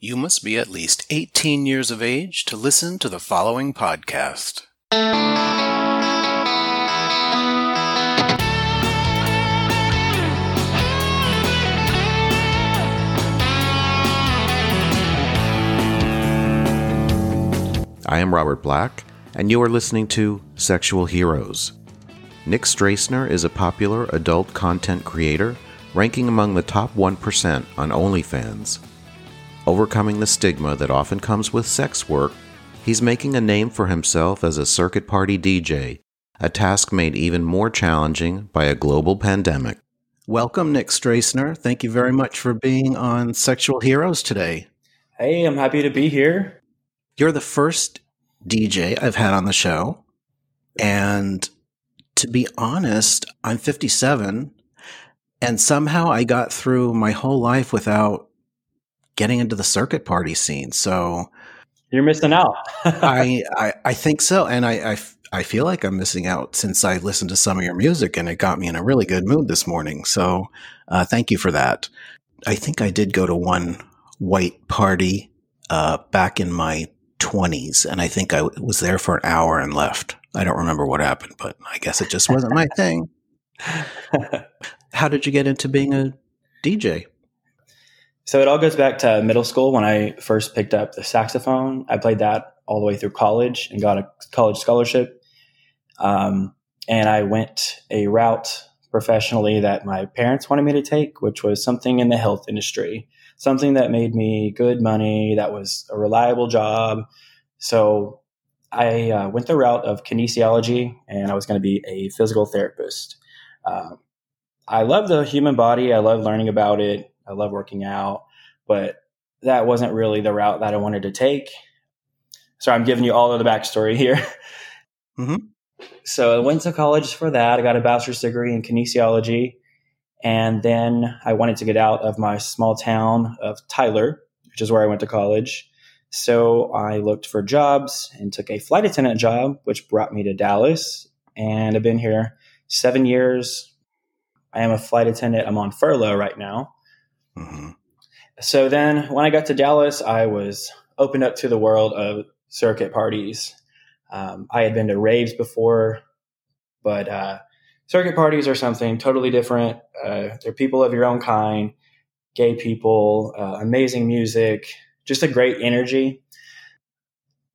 You must be at least 18 years of age to listen to the following podcast. I am Robert Black, and you are listening to Sexual Heroes. Nick Strassner is a popular adult content creator, ranking among the top 1% on OnlyFans. Overcoming the stigma that often comes with sex work, he's making a name for himself as a circuit party DJ, a task made even more challenging by a global pandemic. Welcome, Nick Strassner. Thank you very much for being on Sexual Heroes today. Hey, I'm happy to be here. You're the first DJ I've had on the show. And to be honest, I'm 57 and somehow I got through my whole life without getting into the circuit party scene. So you're missing out. I, I, I think so, and I, I I feel like I'm missing out since I listened to some of your music and it got me in a really good mood this morning. So uh, thank you for that. I think I did go to one white party uh, back in my 20s, and I think I was there for an hour and left. I don't remember what happened, but I guess it just wasn't my thing. How did you get into being a DJ? So it all goes back to middle school when I first picked up the saxophone. I played that all the way through college and got a college scholarship. Um, and I went a route professionally that my parents wanted me to take, which was something in the health industry, something that made me good money, that was a reliable job. So I uh, went the route of kinesiology and I was going to be a physical therapist. Uh, I love the human body. I love learning about it. I love working out, but that wasn't really the route that I wanted to take. So I'm giving you all of the backstory here. Mm-hmm. So I went to college for that. I got a bachelor's degree in kinesiology. And then I wanted to get out of my small town of Tyler, which is where I went to college. So I looked for jobs and took a flight attendant job, which brought me to Dallas. And I've been here seven years. I am a flight attendant. I'm on furlough right now. Mm-hmm. So then when I got to Dallas, I was opened up to the world of circuit parties. Um, I had been to raves before, but uh, circuit parties are something totally different. Uh, they're people of your own kind, gay people, uh, amazing music, just a great energy.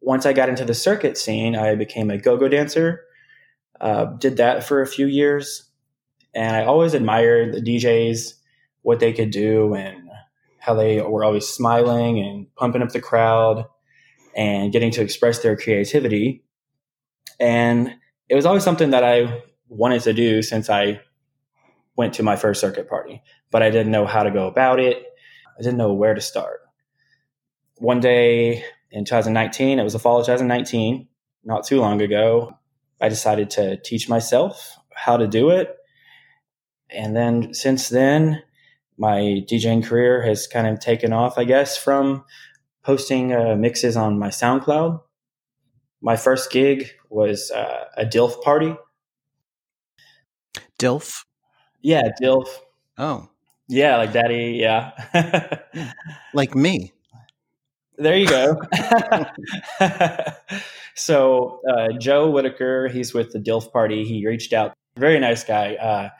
Once I got into the circuit scene, I became a go go dancer. Uh, did that for a few years. And I always admired the DJs what they could do and how they were always smiling and pumping up the crowd and getting to express their creativity. And it was always something that I wanted to do since I went to my first circuit party, but I didn't know how to go about it. I didn't know where to start. One day in 2019, it was the fall of 2019, not too long ago, I decided to teach myself how to do it. And then since then, my DJing career has kind of taken off, I guess, from posting uh, mixes on my SoundCloud. My first gig was uh, a DILF party. DILF? Yeah, DILF. Oh. Yeah, like daddy. Yeah. like me. There you go. so, uh, Joe Whitaker, he's with the DILF party. He reached out. Very nice guy.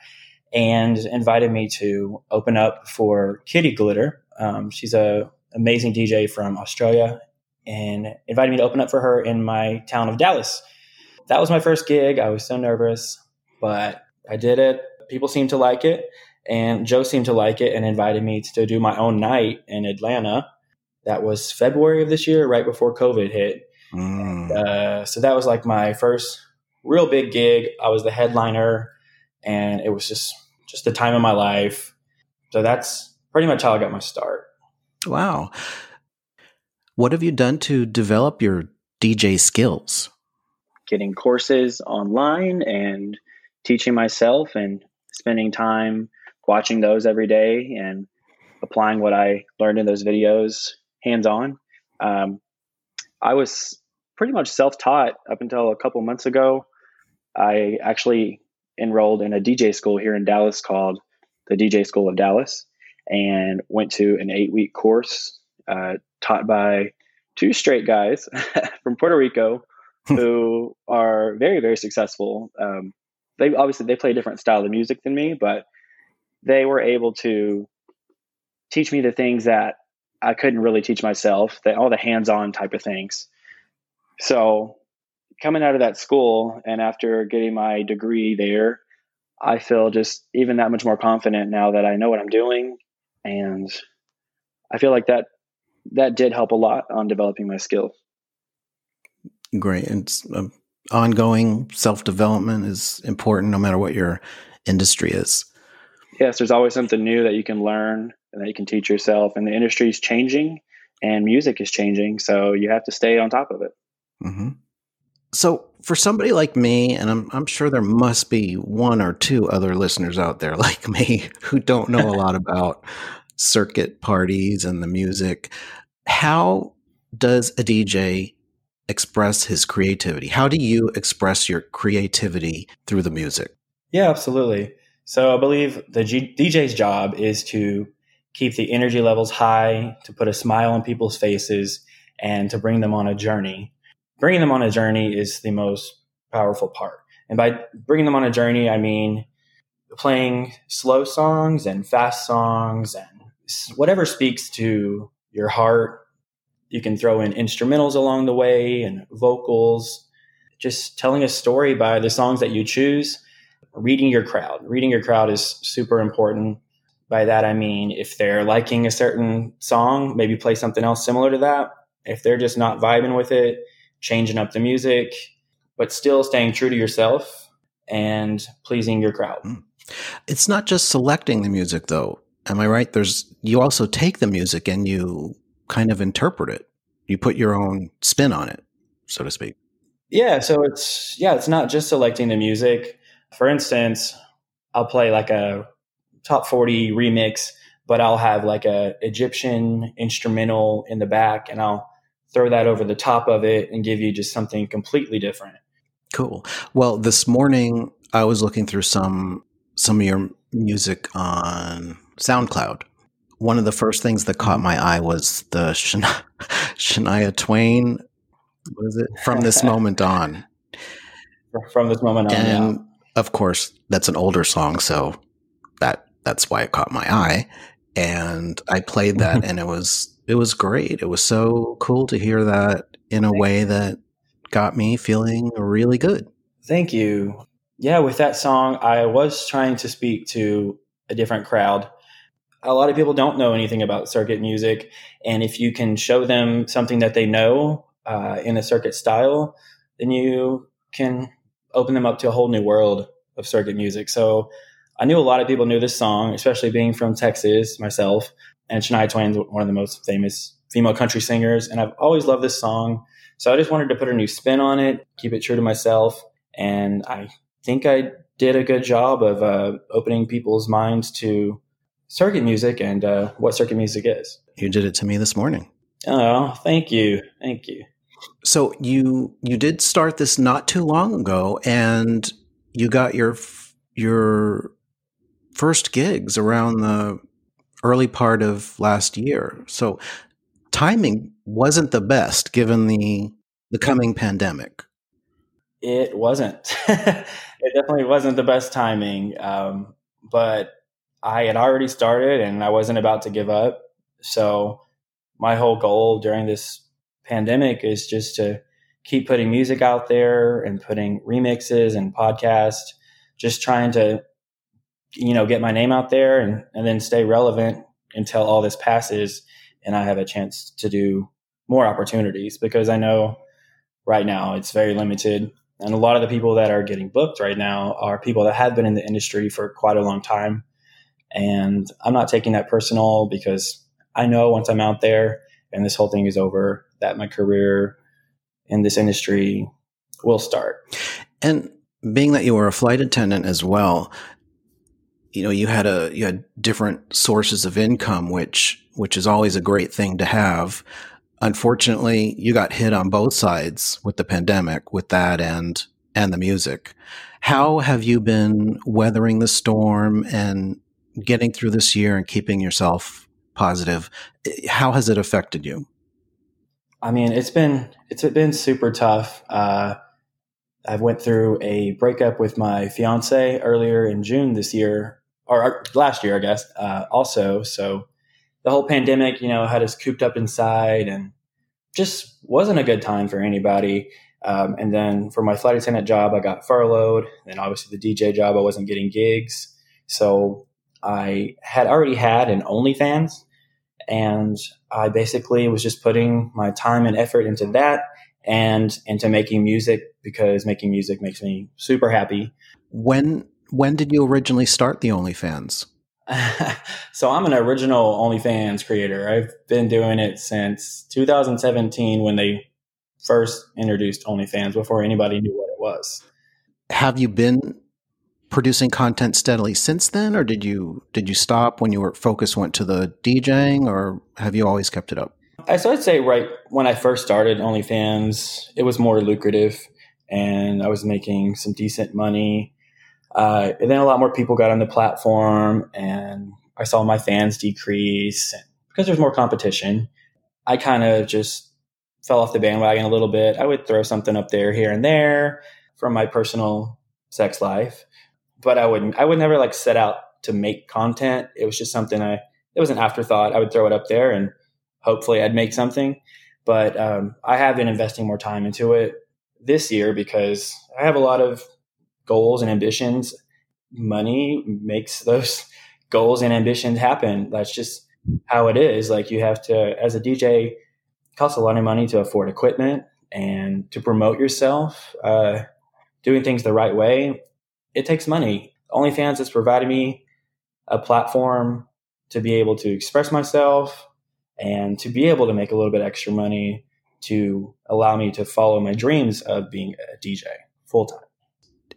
And invited me to open up for Kitty Glitter. Um, she's a amazing DJ from Australia, and invited me to open up for her in my town of Dallas. That was my first gig. I was so nervous, but I did it. People seemed to like it, and Joe seemed to like it, and invited me to do my own night in Atlanta. That was February of this year, right before COVID hit. Mm. Uh, so that was like my first real big gig. I was the headliner, and it was just just the time of my life. So that's pretty much how I got my start. Wow. What have you done to develop your DJ skills? Getting courses online and teaching myself and spending time watching those every day and applying what I learned in those videos hands on. Um, I was pretty much self taught up until a couple months ago. I actually enrolled in a DJ school here in Dallas called the DJ School of Dallas and went to an eight week course uh, taught by two straight guys from Puerto Rico who are very, very successful. Um, they obviously they play a different style of music than me, but they were able to teach me the things that I couldn't really teach myself, that all the hands-on type of things. So coming out of that school and after getting my degree there, I feel just even that much more confident now that I know what I'm doing and I feel like that that did help a lot on developing my skills. Great. And um, ongoing self development is important no matter what your industry is. Yes, there's always something new that you can learn and that you can teach yourself. And the industry is changing and music is changing. So you have to stay on top of it. Mm-hmm. So, for somebody like me, and I'm, I'm sure there must be one or two other listeners out there like me who don't know a lot about circuit parties and the music, how does a DJ express his creativity? How do you express your creativity through the music? Yeah, absolutely. So I believe the G- DJ's job is to keep the energy levels high, to put a smile on people's faces, and to bring them on a journey. Bringing them on a journey is the most powerful part. And by bringing them on a journey, I mean playing slow songs and fast songs and whatever speaks to your heart you can throw in instrumentals along the way and vocals, just telling a story by the songs that you choose. Reading your crowd. Reading your crowd is super important. By that, I mean, if they're liking a certain song, maybe play something else similar to that. If they're just not vibing with it, changing up the music, but still staying true to yourself and pleasing your crowd. Hmm. It's not just selecting the music though. Am I right? There's you also take the music and you kind of interpret it. You put your own spin on it, so to speak. Yeah, so it's yeah, it's not just selecting the music. For instance, I'll play like a top 40 remix, but I'll have like a Egyptian instrumental in the back and I'll throw that over the top of it and give you just something completely different. Cool. Well, this morning I was looking through some some of your music on SoundCloud one of the first things that caught my eye was the Shania, Shania Twain. What is it? From this moment on. From this moment on. And yeah. of course, that's an older song, so that that's why it caught my eye. And I played that, and it was it was great. It was so cool to hear that in a way that got me feeling really good. Thank you. Yeah, with that song, I was trying to speak to a different crowd a lot of people don't know anything about circuit music. And if you can show them something that they know uh, in a circuit style, then you can open them up to a whole new world of circuit music. So I knew a lot of people knew this song, especially being from Texas myself. And Shania Twain's one of the most famous female country singers. And I've always loved this song. So I just wanted to put a new spin on it, keep it true to myself. And I think I did a good job of uh, opening people's minds to circuit music and uh, what circuit music is. You did it to me this morning. Oh, thank you, thank you. So you you did start this not too long ago, and you got your your first gigs around the early part of last year. So timing wasn't the best given the the coming pandemic. It wasn't. it definitely wasn't the best timing. Um, but I had already started and I wasn't about to give up. So my whole goal during this pandemic is just to keep putting music out there and putting remixes and podcasts, just trying to, you know, get my name out there and, and then stay relevant until all this passes and I have a chance to do more opportunities because I know right now it's very limited. And a lot of the people that are getting booked right now are people that have been in the industry for quite a long time and I'm not taking that personal because I know once I'm out there and this whole thing is over, that my career in this industry will start. And being that you were a flight attendant as well, you know, you had a you had different sources of income, which which is always a great thing to have. Unfortunately, you got hit on both sides with the pandemic, with that and and the music. How have you been weathering the storm and getting through this year and keeping yourself positive. How has it affected you? I mean, it's been it's been super tough. Uh, I went through a breakup with my fiance earlier in June this year, or last year, I guess. Uh, also, so the whole pandemic, you know, had us cooped up inside, and just wasn't a good time for anybody. Um, and then for my flight attendant job, I got furloughed. And obviously the DJ job, I wasn't getting gigs. So I had already had an OnlyFans and I basically was just putting my time and effort into that and into making music because making music makes me super happy. When when did you originally start the OnlyFans? so I'm an original OnlyFans creator. I've been doing it since 2017 when they first introduced OnlyFans before anybody knew what it was. Have you been producing content steadily since then, or did you did you stop when your focus went to the DJing, or have you always kept it up? I so I'd say right when I first started OnlyFans, it was more lucrative, and I was making some decent money. Uh, and then a lot more people got on the platform, and I saw my fans decrease because there's more competition. I kind of just fell off the bandwagon a little bit. I would throw something up there here and there from my personal sex life, but I wouldn't. I would never like set out to make content. It was just something I. It was an afterthought. I would throw it up there and hopefully I'd make something. But um, I have been investing more time into it this year because I have a lot of goals and ambitions. Money makes those goals and ambitions happen. That's just how it is. Like you have to, as a DJ, costs a lot of money to afford equipment and to promote yourself. Uh, doing things the right way, it takes money. OnlyFans has provided me a platform to be able to express myself and to be able to make a little bit extra money to allow me to follow my dreams of being a DJ full time.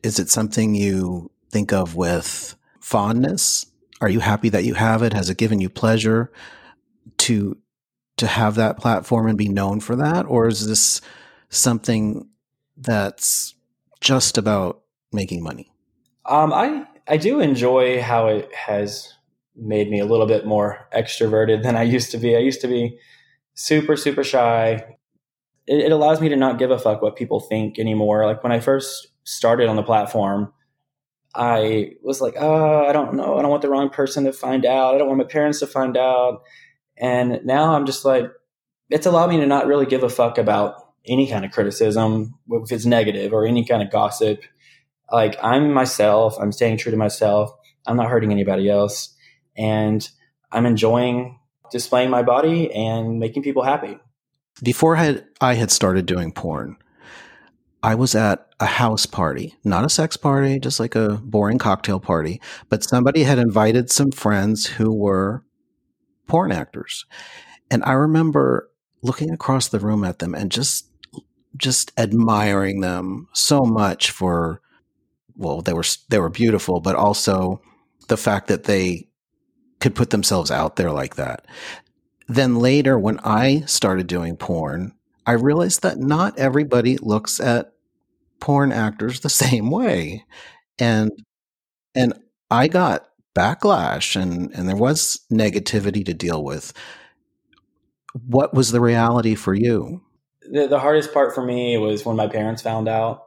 Is it something you think of with fondness? Are you happy that you have it? Has it given you pleasure to to have that platform and be known for that? Or is this something that's just about making money? Um, I, I do enjoy how it has made me a little bit more extroverted than I used to be. I used to be super, super shy. It, it allows me to not give a fuck what people think anymore. Like when I first started on the platform, I was like, oh, I don't know. I don't want the wrong person to find out. I don't want my parents to find out. And now I'm just like, it's allowed me to not really give a fuck about any kind of criticism, if it's negative or any kind of gossip. Like I'm myself, I'm staying true to myself. I'm not hurting anybody else. And I'm enjoying displaying my body and making people happy. Before I had, I had started doing porn, I was at a house party, not a sex party, just like a boring cocktail party, but somebody had invited some friends who were porn actors. And I remember looking across the room at them and just just admiring them so much for well they were they were beautiful but also the fact that they could put themselves out there like that. Then later when I started doing porn, I realized that not everybody looks at porn actors the same way. And and I got backlash and, and there was negativity to deal with. What was the reality for you? The, the hardest part for me was when my parents found out.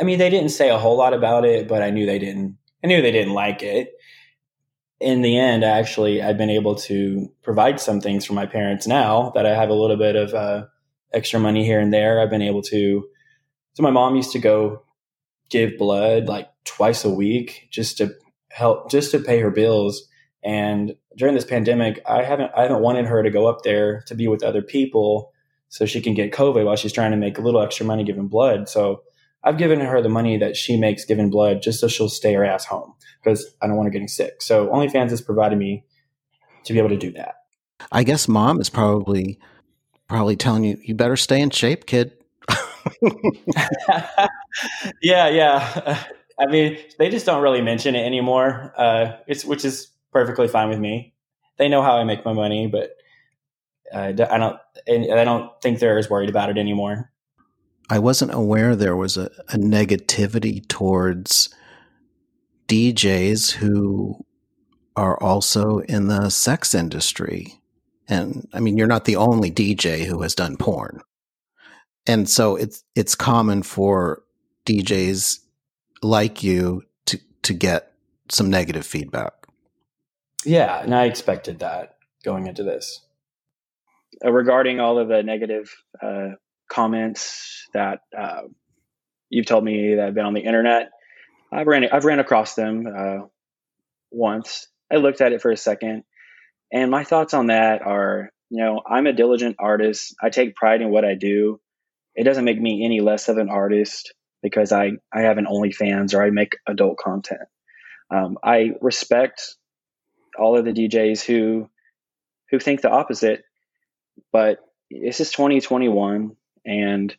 I mean, they didn't say a whole lot about it, but I knew they didn't. I knew they didn't like it. In the end, actually, I've been able to provide some things for my parents now that I have a little bit of uh, extra money here and there. I've been able to. So my mom used to go give blood like twice a week just to help just to pay her bills. And during this pandemic, I haven't I haven't wanted her to go up there to be with other people so she can get COVID while she's trying to make a little extra money giving blood. So I've given her the money that she makes giving blood just so she'll stay her ass home because I don't want her getting sick. So OnlyFans has provided me to be able to do that. I guess mom is probably probably telling you you better stay in shape, kid. yeah, yeah. I mean, they just don't really mention it anymore. Uh, it's which is perfectly fine with me. They know how I make my money, but uh, I don't. I don't think they're as worried about it anymore. I wasn't aware there was a, a negativity towards DJs who are also in the sex industry. And I mean, you're not the only DJ who has done porn. And so it's it's common for DJs like you to to get some negative feedback. Yeah, and I expected that going into this. Uh, regarding all of the negative uh, comments that uh, you've told me that have been on the internet, I've ran I've ran across them uh, once. I looked at it for a second, and my thoughts on that are, you know, I'm a diligent artist. I take pride in what I do. It doesn't make me any less of an artist because I I have an OnlyFans or I make adult content. Um, I respect all of the DJs who who think the opposite, but this is 2021 and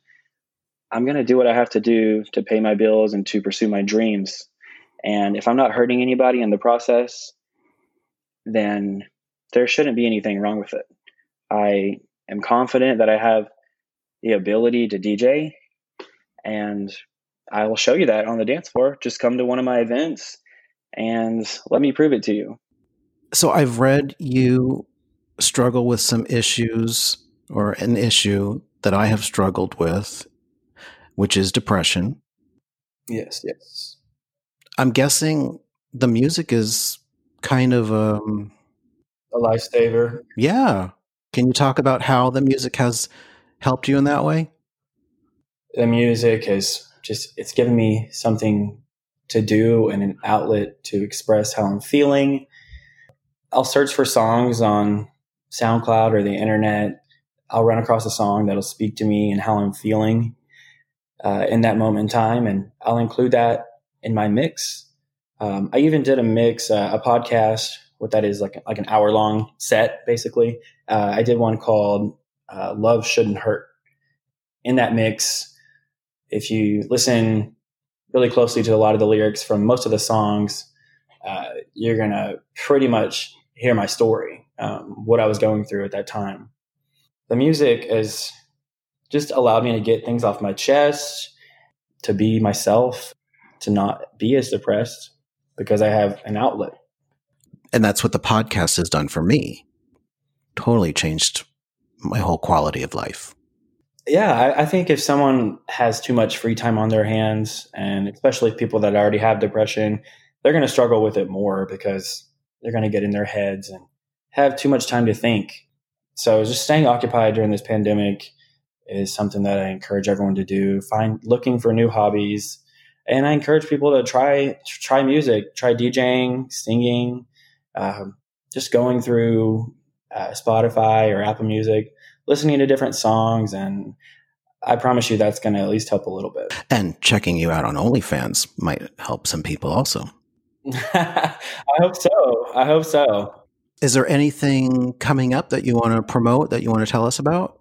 I'm going to do what I have to do to pay my bills and to pursue my dreams. And if I'm not hurting anybody in the process, then there shouldn't be anything wrong with it. I am confident that I have the ability to DJ and I will show you that on the dance floor. Just come to one of my events and let me prove it to you. So I've read you struggle with some issues or an issue that I have struggled with, which is depression. Yes, yes. I'm guessing the music is kind of um a lifesaver. Yeah. Can you talk about how the music has helped you in that way? The music has just it's given me something to do and an outlet to express how I'm feeling. I'll search for songs on SoundCloud or the internet. I'll run across a song that'll speak to me and how I'm feeling uh, in that moment in time, and I'll include that in my mix. Um, I even did a mix, uh, a podcast. What that is like like an hour long set, basically. Uh, I did one called uh, "Love Shouldn't Hurt." In that mix, if you listen really closely to a lot of the lyrics from most of the songs, uh, you're gonna pretty much hear my story, um, what I was going through at that time. The music has just allowed me to get things off my chest, to be myself, to not be as depressed because I have an outlet. And that's what the podcast has done for me. Totally changed my whole quality of life. Yeah, I, I, think if someone has too much free time on their hands, and especially people that already have depression, they're going to struggle with it more because they're going to get in their heads and have too much time to think. So just staying occupied during this pandemic is something that I encourage everyone to do. Find looking for new hobbies, and I encourage people to try try music, try DJing, singing, um, just going through uh, Spotify or Apple Music, listening to different songs, and I promise you that's going to at least help a little bit. And checking you out on OnlyFans might help some people also. I hope so. I hope so. Is there anything coming up that you want to promote that you want to tell us about?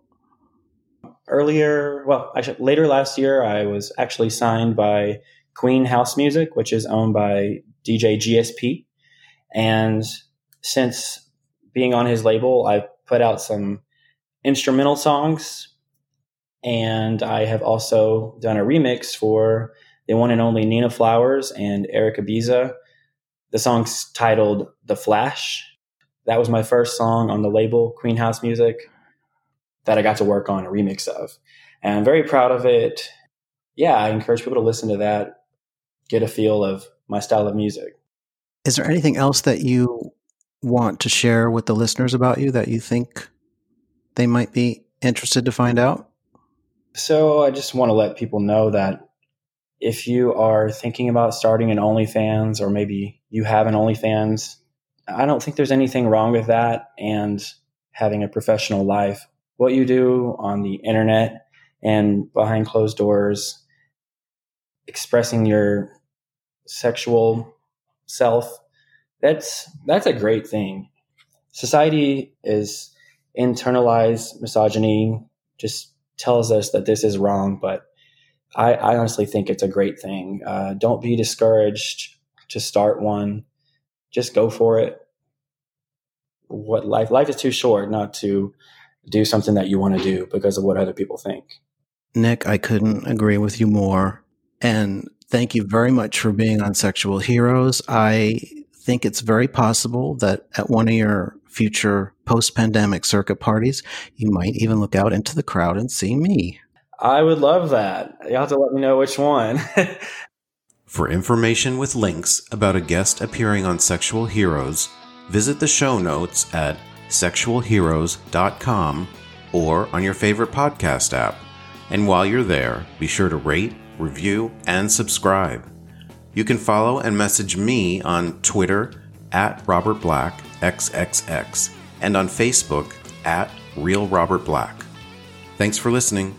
Earlier, well, actually, later last year, I was actually signed by Queen House Music, which is owned by DJ GSP. And since being on his label, I've put out some instrumental songs. And I have also done a remix for the one and only Nina Flowers and Eric Ibiza the song's titled The Flash. That was my first song on the label, Queen House Music, that I got to work on a remix of. And I'm very proud of it. Yeah, I encourage people to listen to that, get a feel of my style of music. Is there anything else that you want to share with the listeners about you that you think they might be interested to find out? So I just want to let people know that if you are thinking about starting an OnlyFans or maybe you have an OnlyFans, I don't think there's anything wrong with that and having a professional life. What you do on the internet and behind closed doors, expressing your sexual self, that's that's a great thing. Society is internalized misogyny just tells us that this is wrong, but I, I honestly think it's a great thing. Uh, don't be discouraged to start one. Just go for it. What life life is too short not to do something that you want to do because of what other people think. Nick, I couldn't agree with you more. And thank you very much for being on Sexual Heroes. I think it's very possible that at one of your future post pandemic circuit parties, you might even look out into the crowd and see me. I would love that. You'll have to let me know which one. For information with links about a guest appearing on Sexual Heroes, visit the show notes at sexualheroes.com or on your favorite podcast app. And while you're there, be sure to rate, review, and subscribe. You can follow and message me on Twitter at Robert Black XXX and on Facebook at Real Robert Black. Thanks for listening.